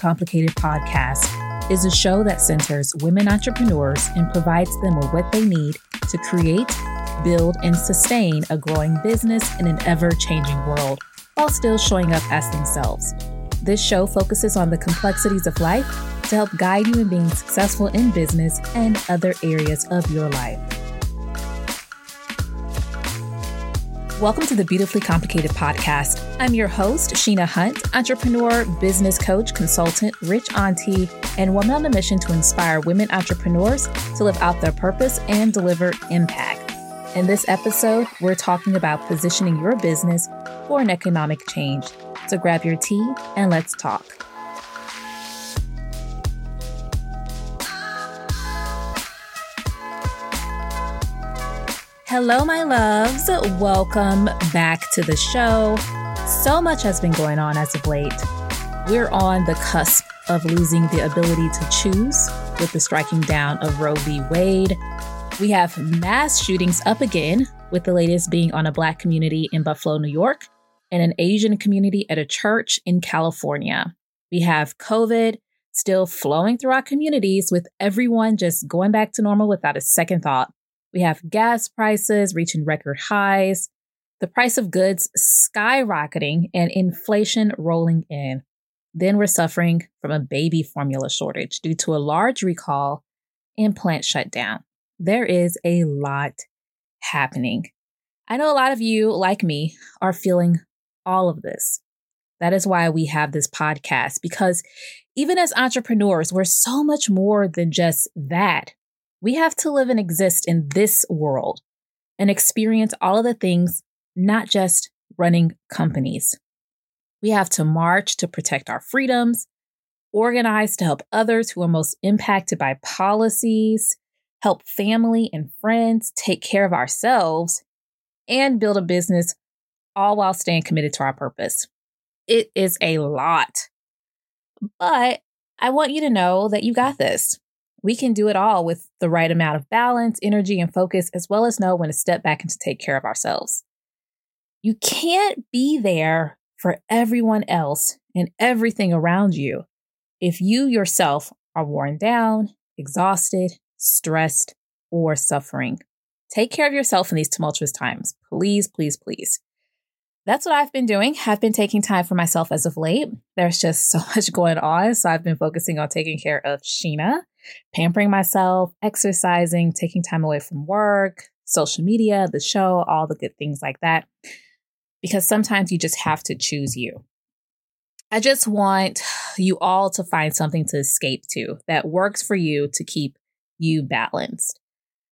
Complicated podcast is a show that centers women entrepreneurs and provides them with what they need to create, build, and sustain a growing business in an ever changing world while still showing up as themselves. This show focuses on the complexities of life to help guide you in being successful in business and other areas of your life. Welcome to the Beautifully Complicated podcast. I'm your host, Sheena Hunt, entrepreneur, business coach, consultant, rich auntie, and woman on a mission to inspire women entrepreneurs to live out their purpose and deliver impact. In this episode, we're talking about positioning your business for an economic change. So grab your tea and let's talk. Hello, my loves. Welcome back to the show. So much has been going on as of late. We're on the cusp of losing the ability to choose with the striking down of Roe v. Wade. We have mass shootings up again, with the latest being on a Black community in Buffalo, New York, and an Asian community at a church in California. We have COVID still flowing through our communities, with everyone just going back to normal without a second thought. We have gas prices reaching record highs, the price of goods skyrocketing, and inflation rolling in. Then we're suffering from a baby formula shortage due to a large recall and plant shutdown. There is a lot happening. I know a lot of you, like me, are feeling all of this. That is why we have this podcast, because even as entrepreneurs, we're so much more than just that. We have to live and exist in this world and experience all of the things, not just running companies. We have to march to protect our freedoms, organize to help others who are most impacted by policies, help family and friends take care of ourselves, and build a business, all while staying committed to our purpose. It is a lot. But I want you to know that you got this. We can do it all with the right amount of balance, energy, and focus, as well as know when to step back and to take care of ourselves. You can't be there for everyone else and everything around you if you yourself are worn down, exhausted, stressed, or suffering. Take care of yourself in these tumultuous times. Please, please, please. That's what I've been doing. I've been taking time for myself as of late. There's just so much going on. So I've been focusing on taking care of Sheena, pampering myself, exercising, taking time away from work, social media, the show, all the good things like that. Because sometimes you just have to choose you. I just want you all to find something to escape to that works for you to keep you balanced.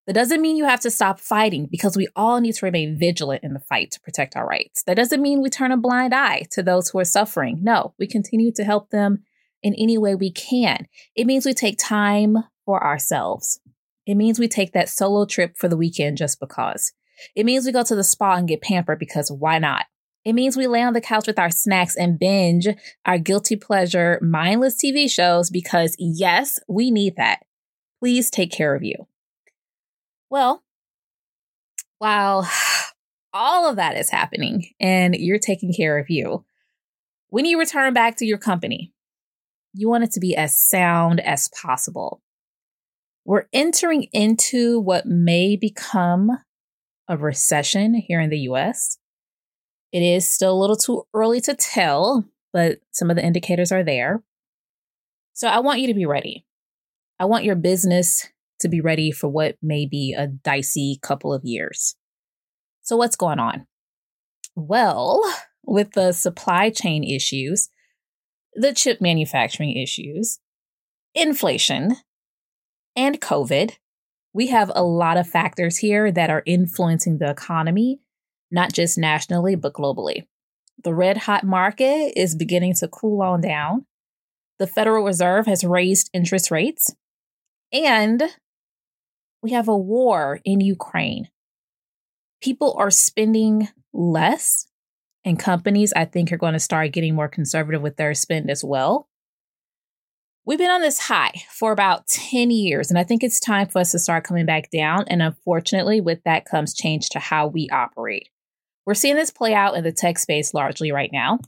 That doesn't mean you have to stop fighting because we all need to remain vigilant in the fight to protect our rights. That doesn't mean we turn a blind eye to those who are suffering. No, we continue to help them in any way we can. It means we take time for ourselves. It means we take that solo trip for the weekend just because. It means we go to the spa and get pampered because why not? It means we lay on the couch with our snacks and binge our guilty pleasure, mindless TV shows because, yes, we need that. Please take care of you. Well, while all of that is happening and you're taking care of you, when you return back to your company, you want it to be as sound as possible. We're entering into what may become a recession here in the US. It is still a little too early to tell, but some of the indicators are there. So I want you to be ready. I want your business to be ready for what may be a dicey couple of years. So, what's going on? Well, with the supply chain issues, the chip manufacturing issues, inflation, and COVID, we have a lot of factors here that are influencing the economy, not just nationally, but globally. The red hot market is beginning to cool on down. The Federal Reserve has raised interest rates. And we have a war in Ukraine. People are spending less, and companies, I think, are going to start getting more conservative with their spend as well. We've been on this high for about 10 years, and I think it's time for us to start coming back down. And unfortunately, with that comes change to how we operate. We're seeing this play out in the tech space largely right now.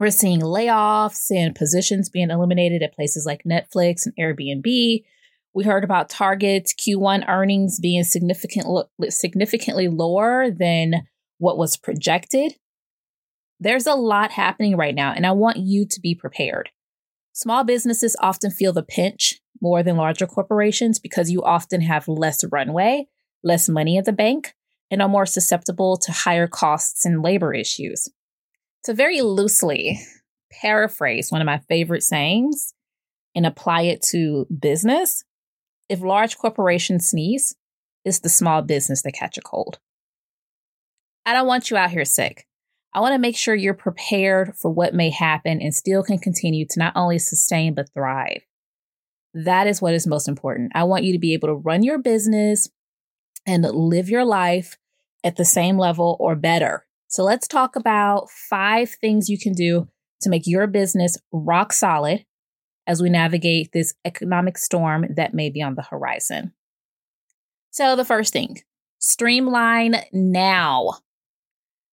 We're seeing layoffs and positions being eliminated at places like Netflix and Airbnb. We heard about Target's Q1 earnings being significant, significantly lower than what was projected. There's a lot happening right now, and I want you to be prepared. Small businesses often feel the pinch more than larger corporations because you often have less runway, less money at the bank, and are more susceptible to higher costs and labor issues. To very loosely paraphrase one of my favorite sayings and apply it to business, if large corporations sneeze, it's the small business that catch a cold. I don't want you out here sick. I want to make sure you're prepared for what may happen and still can continue to not only sustain but thrive. That is what is most important. I want you to be able to run your business and live your life at the same level or better. So let's talk about five things you can do to make your business rock solid as we navigate this economic storm that may be on the horizon. So, the first thing streamline now.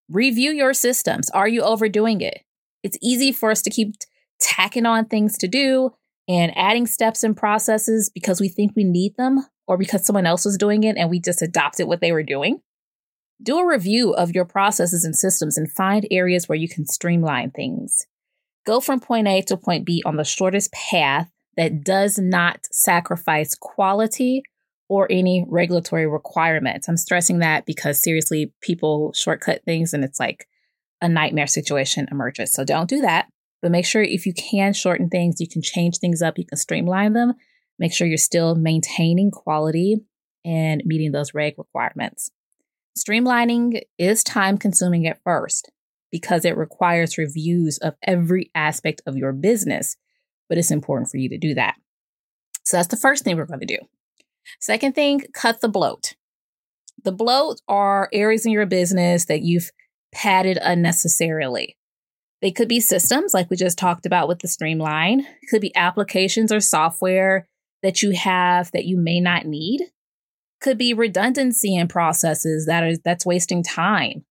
Review your systems. Are you overdoing it? It's easy for us to keep tacking on things to do and adding steps and processes because we think we need them or because someone else was doing it and we just adopted what they were doing. Do a review of your processes and systems and find areas where you can streamline things. Go from point A to point B on the shortest path that does not sacrifice quality or any regulatory requirements. I'm stressing that because seriously, people shortcut things and it's like a nightmare situation emerges. So don't do that. But make sure if you can shorten things, you can change things up, you can streamline them. Make sure you're still maintaining quality and meeting those reg requirements. Streamlining is time consuming at first because it requires reviews of every aspect of your business, but it's important for you to do that. So that's the first thing we're going to do. Second thing, cut the bloat. The bloat are areas in your business that you've padded unnecessarily. They could be systems, like we just talked about with the streamline. It could be applications or software that you have that you may not need. Could be redundancy in processes that is that's wasting time.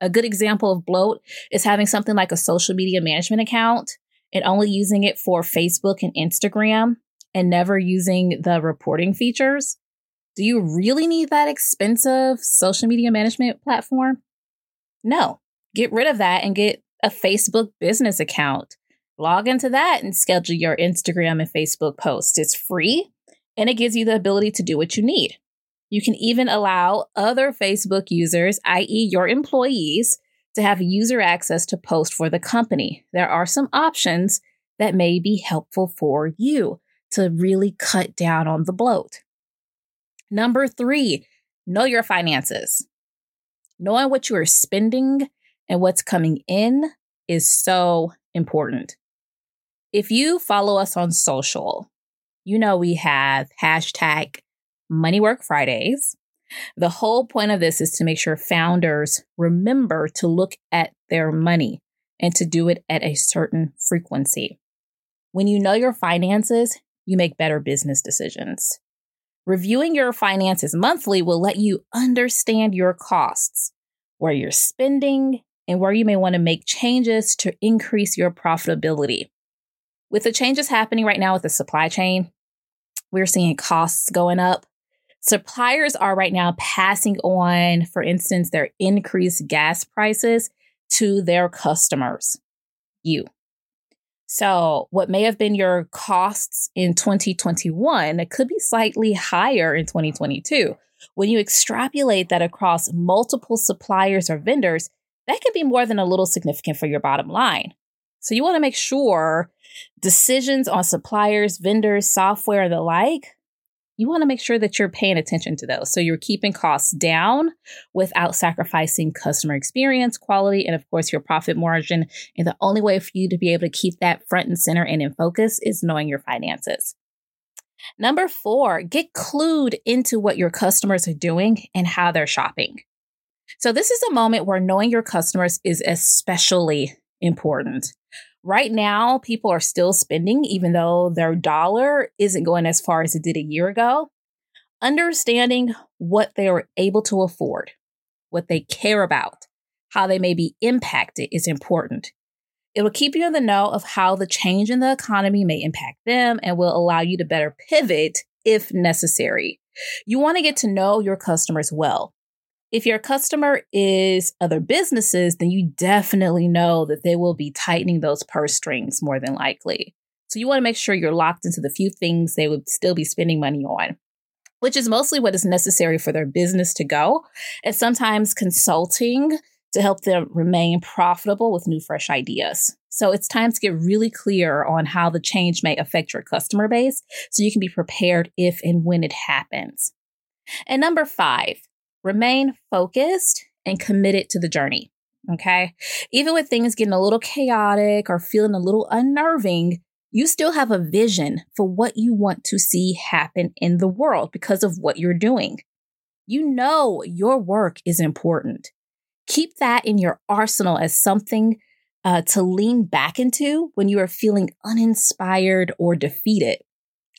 A good example of bloat is having something like a social media management account and only using it for Facebook and Instagram and never using the reporting features. Do you really need that expensive social media management platform? No. Get rid of that and get a Facebook business account. Log into that and schedule your Instagram and Facebook posts. It's free and it gives you the ability to do what you need. You can even allow other Facebook users, i.e., your employees, to have user access to post for the company. There are some options that may be helpful for you to really cut down on the bloat. Number three, know your finances. Knowing what you are spending and what's coming in is so important. If you follow us on social, you know we have hashtag Money Work Fridays. The whole point of this is to make sure founders remember to look at their money and to do it at a certain frequency. When you know your finances, you make better business decisions. Reviewing your finances monthly will let you understand your costs, where you're spending, and where you may want to make changes to increase your profitability. With the changes happening right now with the supply chain, we're seeing costs going up. Suppliers are right now passing on, for instance, their increased gas prices to their customers, you. So, what may have been your costs in 2021, it could be slightly higher in 2022. When you extrapolate that across multiple suppliers or vendors, that could be more than a little significant for your bottom line. So, you want to make sure decisions on suppliers, vendors, software, and the like you want to make sure that you're paying attention to those. So you're keeping costs down without sacrificing customer experience, quality, and of course, your profit margin. And the only way for you to be able to keep that front and center and in focus is knowing your finances. Number four, get clued into what your customers are doing and how they're shopping. So, this is a moment where knowing your customers is especially important. Right now, people are still spending, even though their dollar isn't going as far as it did a year ago. Understanding what they are able to afford, what they care about, how they may be impacted is important. It will keep you in the know of how the change in the economy may impact them and will allow you to better pivot if necessary. You want to get to know your customers well. If your customer is other businesses, then you definitely know that they will be tightening those purse strings more than likely. So you want to make sure you're locked into the few things they would still be spending money on, which is mostly what is necessary for their business to go. And sometimes consulting to help them remain profitable with new, fresh ideas. So it's time to get really clear on how the change may affect your customer base so you can be prepared if and when it happens. And number five, remain focused and committed to the journey. Okay. Even with things getting a little chaotic or feeling a little unnerving, you still have a vision for what you want to see happen in the world because of what you're doing. You know your work is important. Keep that in your arsenal as something uh, to lean back into when you are feeling uninspired or defeated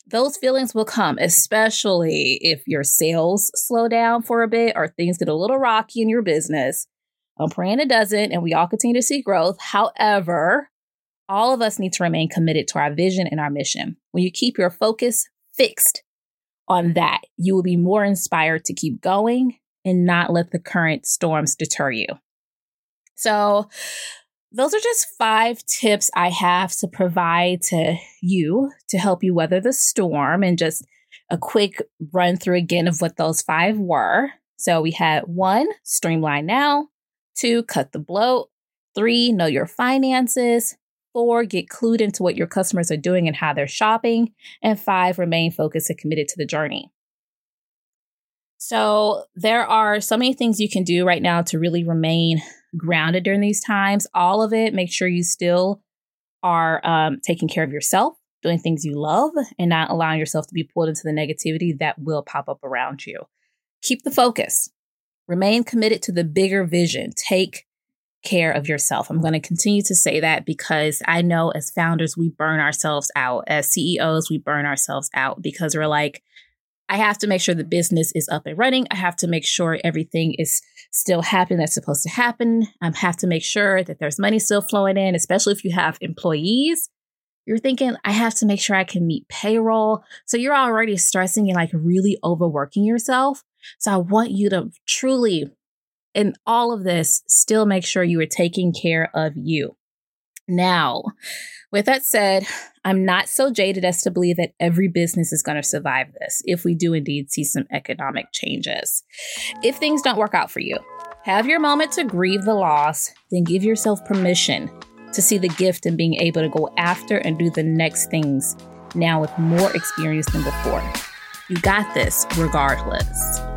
those feelings will come, especially if your sales slow down for a bit or things get a little rocky in your business. I'm praying it doesn't, and we all continue to see growth. However, all of us need to remain committed to our vision and our mission. When you keep your focus fixed on that, you will be more inspired to keep going and not let the current storms deter you. So, those are just five tips I have to provide to you to help you weather the storm and just a quick run through again of what those five were. So we had one, streamline now, two, cut the bloat, three, know your finances, four, get clued into what your customers are doing and how they're shopping, and five, remain focused and committed to the journey. So there are so many things you can do right now to really remain grounded during these times. All of it, make sure you still are um, taking care of yourself, doing things you love, and not allowing yourself to be pulled into the negativity that will pop up around you. Keep the focus. Remain committed to the bigger vision. Take care of yourself. I'm going to continue to say that because I know as founders, we burn ourselves out. As CEOs, we burn ourselves out because we're like, I have to make sure the business is up and running. I have to make sure everything is still happening that's supposed to happen. I have to make sure that there's money still flowing in, especially if you have employees. You're thinking, I have to make sure I can meet payroll. So you're already stressing and like really overworking yourself. So I want you to truly, in all of this, still make sure you are taking care of you. Now, with that said, I'm not so jaded as to believe that every business is going to survive this if we do indeed see some economic changes. If things don't work out for you, have your moment to grieve the loss, then give yourself permission to see the gift in being able to go after and do the next things now with more experience than before. You got this regardless.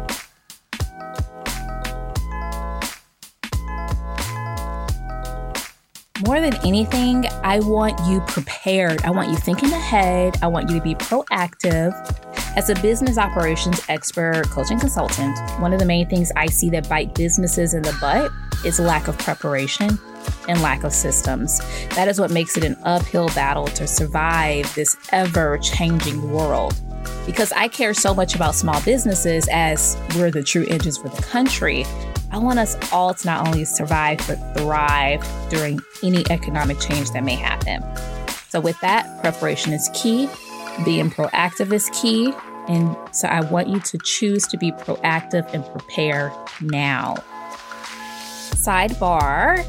More than anything, I want you prepared. I want you thinking ahead. I want you to be proactive. As a business operations expert, coaching consultant, one of the main things I see that bite businesses in the butt is lack of preparation and lack of systems. That is what makes it an uphill battle to survive this ever changing world. Because I care so much about small businesses as we're the true engines for the country, I want us all to not only survive, but thrive during any economic change that may happen. So, with that, preparation is key, being proactive is key. And so, I want you to choose to be proactive and prepare now. Sidebar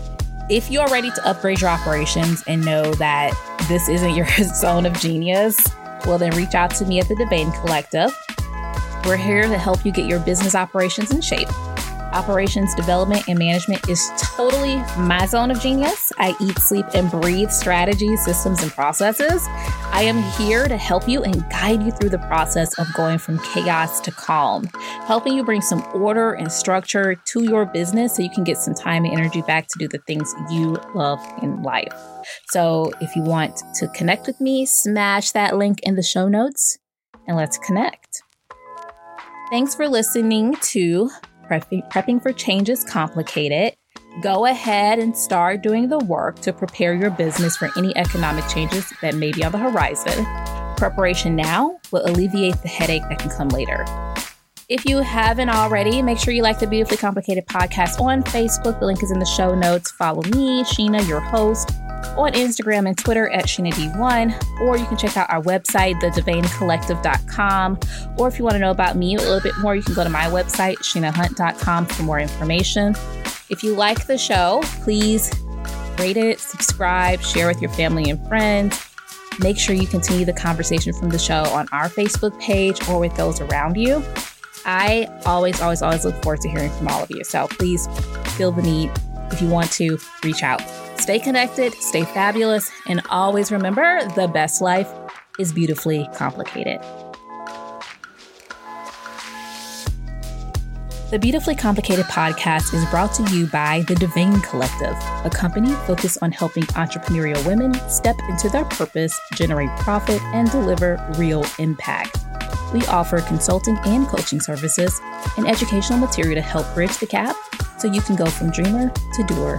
if you are ready to upgrade your operations and know that this isn't your zone of genius, well, then reach out to me at the Devane Collective. We're here to help you get your business operations in shape Operations development and management is totally my zone of genius. I eat, sleep, and breathe strategies, systems, and processes. I am here to help you and guide you through the process of going from chaos to calm, helping you bring some order and structure to your business so you can get some time and energy back to do the things you love in life. So if you want to connect with me, smash that link in the show notes and let's connect. Thanks for listening to Prepping, prepping for change is complicated. Go ahead and start doing the work to prepare your business for any economic changes that may be on the horizon. Preparation now will alleviate the headache that can come later. If you haven't already, make sure you like the Beautifully Complicated podcast on Facebook. The link is in the show notes. Follow me, Sheena, your host on Instagram and Twitter at SheenaD1, or you can check out our website, thedivainecollective.com. Or if you want to know about me a little bit more, you can go to my website, sheenahunt.com, for more information. If you like the show, please rate it, subscribe, share with your family and friends. Make sure you continue the conversation from the show on our Facebook page or with those around you. I always, always, always look forward to hearing from all of you. So please feel the need if you want to reach out. Stay connected, stay fabulous, and always remember the best life is beautifully complicated. The Beautifully Complicated podcast is brought to you by the Divain Collective, a company focused on helping entrepreneurial women step into their purpose, generate profit, and deliver real impact. We offer consulting and coaching services and educational material to help bridge the gap so you can go from dreamer to doer